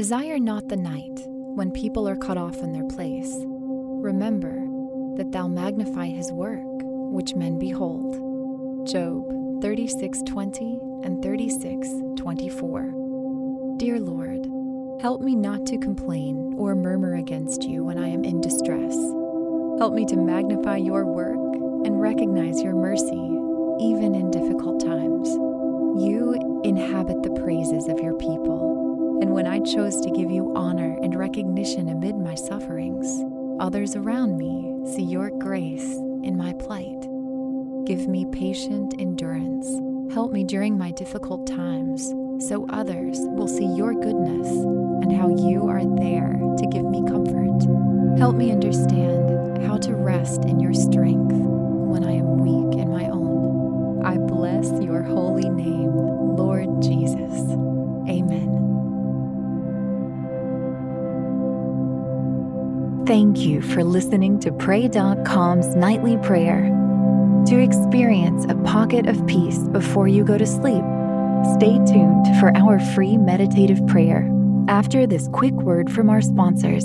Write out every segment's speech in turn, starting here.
Desire not the night when people are cut off in their place. Remember that thou magnify his work, which men behold. Job 36:20 and 36:24. Dear Lord, help me not to complain or murmur against you when I am in distress. Help me to magnify your work and recognize your mercy even in difficult times. You inhabit the praises of your people, and when I chose to give you honor and recognition amid my sufferings, others around me see your grace in my plight. Give me patient endurance. Help me during my difficult times so others will see your goodness and how you are there to give me comfort. Help me understand how to rest in your strength when I am weak in my own. I bless your holy name, Lord Jesus. Thank you for listening to Pray.com's nightly prayer. To experience a pocket of peace before you go to sleep, stay tuned for our free meditative prayer after this quick word from our sponsors.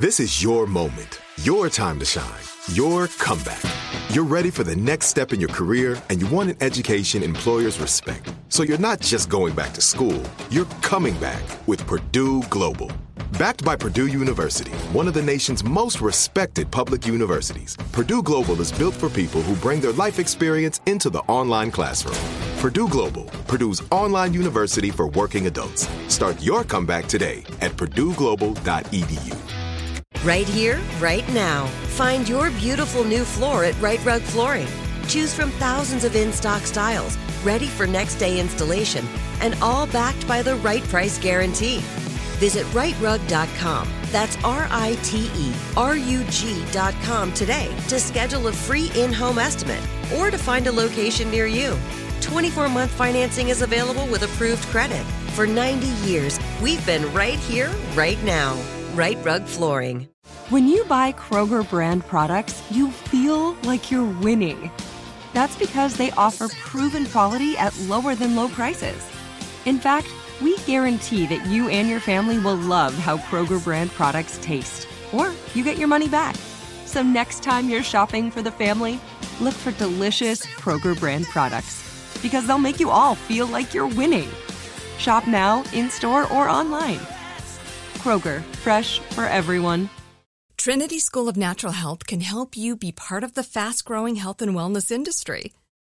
This is your moment, your time to shine, your comeback. You're ready for the next step in your career and you want an education employers respect. So you're not just going back to school, you're coming back with Purdue Global. Backed by Purdue University, one of the nation's most respected public universities, Purdue Global is built for people who bring their life experience into the online classroom. Purdue Global, Purdue's online university for working adults. Start your comeback today at purdueglobal.edu. Right here, right now. Find your beautiful new floor at Rite Rug Flooring. Choose from thousands of in stock styles, ready for next day installation, and all backed by the right price guarantee. Visit riterug.com. That's R I T E R U G.com today to schedule a free in home estimate or to find a location near you. 24 month financing is available with approved credit. For 90 years, we've been right here, right now. Rite Rug Flooring. When you buy Kroger brand products, you feel like you're winning. That's because they offer proven quality at lower than low prices. In fact, we guarantee that you and your family will love how Kroger brand products taste, or you get your money back. So next time you're shopping for the family, look for delicious Kroger brand products because they'll make you all feel like you're winning. Shop now, in store, or online. Kroger, fresh for everyone. Trinity School of Natural Health can help you be part of the fast growing health and wellness industry.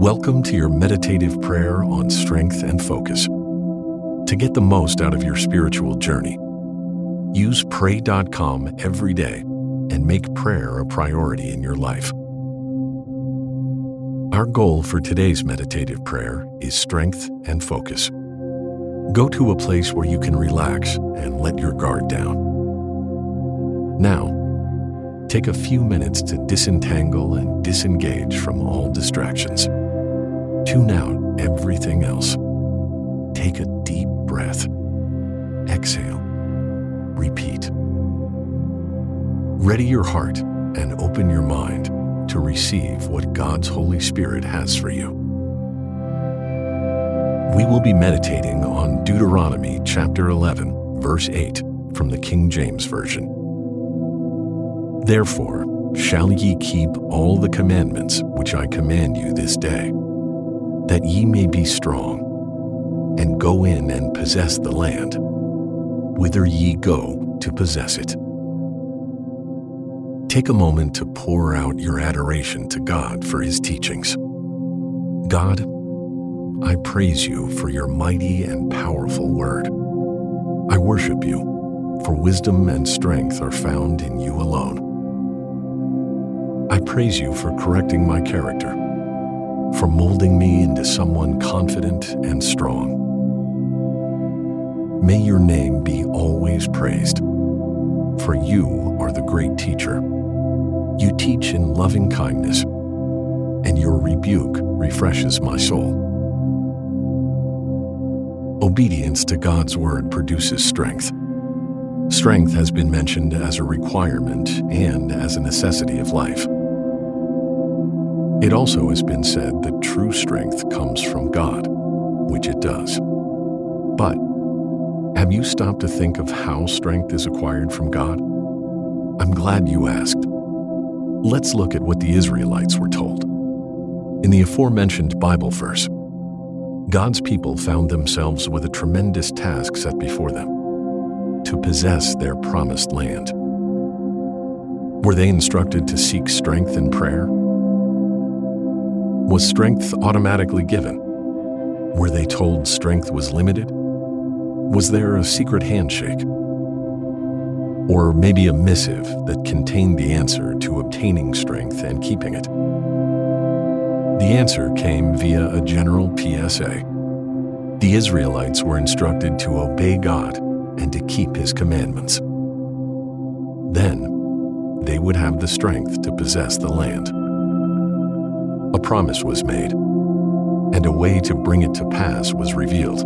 Welcome to your meditative prayer on strength and focus. To get the most out of your spiritual journey, use pray.com every day and make prayer a priority in your life. Our goal for today's meditative prayer is strength and focus. Go to a place where you can relax and let your guard down. Now, take a few minutes to disentangle and disengage from all distractions. Tune out everything else. Take a deep breath. Exhale. Repeat. Ready your heart and open your mind to receive what God's Holy Spirit has for you. We will be meditating on Deuteronomy chapter 11, verse 8 from the King James Version. Therefore, shall ye keep all the commandments which I command you this day, that ye may be strong, and go in and possess the land, whither ye go to possess it. Take a moment to pour out your adoration to God for his teachings. God, I praise you for your mighty and powerful word. I worship you, for wisdom and strength are found in you alone. I praise you for correcting my character, for molding me into someone confident and strong. May your name be always praised. For you are the great teacher. You teach in loving kindness, and your rebuke refreshes my soul. Obedience to God's word produces strength. Strength has been mentioned as a requirement and as a necessity of life. It also has been said that true strength comes from God, which it does. But have you stopped to think of how strength is acquired from God? I'm glad you asked. Let's look at what the Israelites were told. In the aforementioned Bible verse, God's people found themselves with a tremendous task set before them to possess their promised land. Were they instructed to seek strength in prayer? Was strength automatically given? Were they told strength was limited? Was there a secret handshake? Or maybe a missive that contained the answer to obtaining strength and keeping it? The answer came via a general PSA. The Israelites were instructed to obey God and to keep His commandments. Then they would have the strength to possess the land. A promise was made, and a way to bring it to pass was revealed.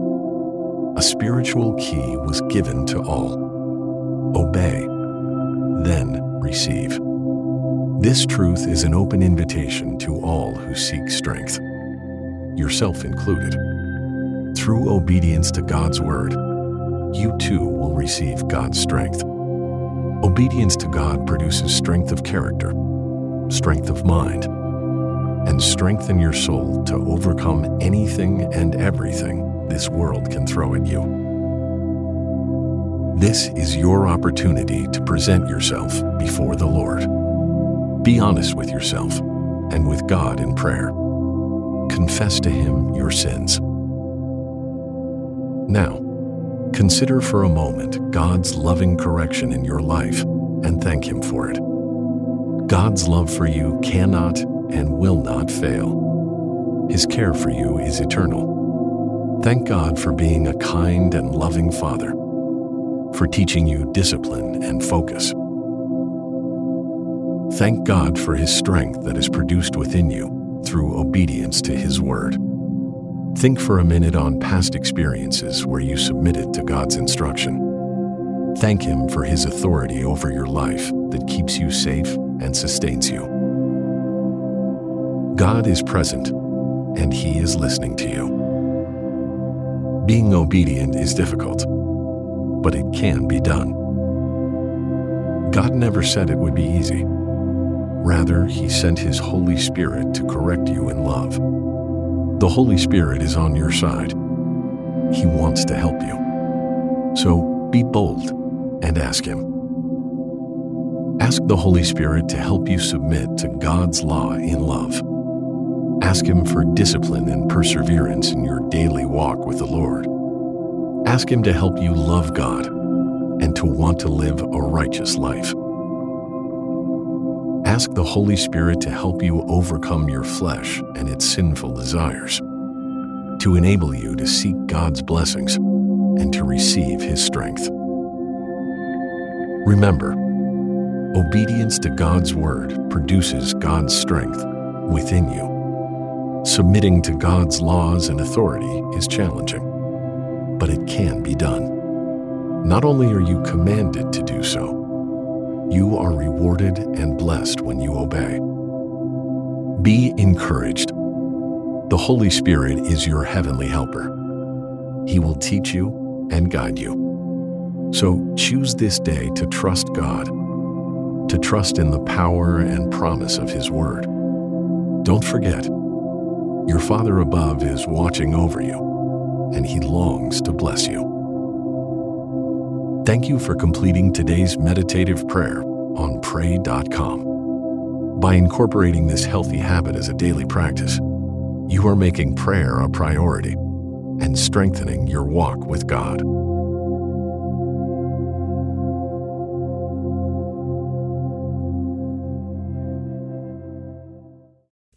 A spiritual key was given to all. Obey, then receive. This truth is an open invitation to all who seek strength, yourself included. Through obedience to God's word, you too will receive God's strength. Obedience to God produces strength of character, strength of mind, and strengthen your soul to overcome anything and everything this world can throw at you. This is your opportunity to present yourself before the Lord. Be honest with yourself and with God in prayer. Confess to Him your sins. Now, consider for a moment God's loving correction in your life and thank Him for it. God's love for you cannot and will not fail. His care for you is eternal. Thank God for being a kind and loving Father, for teaching you discipline and focus. Thank God for His strength that is produced within you through obedience to His Word. Think for a minute on past experiences where you submitted to God's instruction. Thank Him for His authority over your life that keeps you safe and sustains you. God is present and He is listening to you. Being obedient is difficult, but it can be done. God never said it would be easy. Rather, He sent His Holy Spirit to correct you in love. The Holy Spirit is on your side. He wants to help you. So be bold and ask Him. Ask the Holy Spirit to help you submit to God's law in love. Ask Him for discipline and perseverance in your daily walk with the Lord. Ask Him to help you love God and to want to live a righteous life. Ask the Holy Spirit to help you overcome your flesh and its sinful desires, to enable you to seek God's blessings and to receive His strength. Remember, obedience to God's Word produces God's strength within you. Submitting to God's laws and authority is challenging, but it can be done. Not only are you commanded to do so, you are rewarded and blessed when you obey. Be encouraged. The Holy Spirit is your heavenly helper. He will teach you and guide you. So choose this day to trust God, to trust in the power and promise of His Word. Don't forget, your Father above is watching over you, and He longs to bless you. Thank you for completing today's meditative prayer on pray.com. By incorporating this healthy habit as a daily practice, you are making prayer a priority and strengthening your walk with God.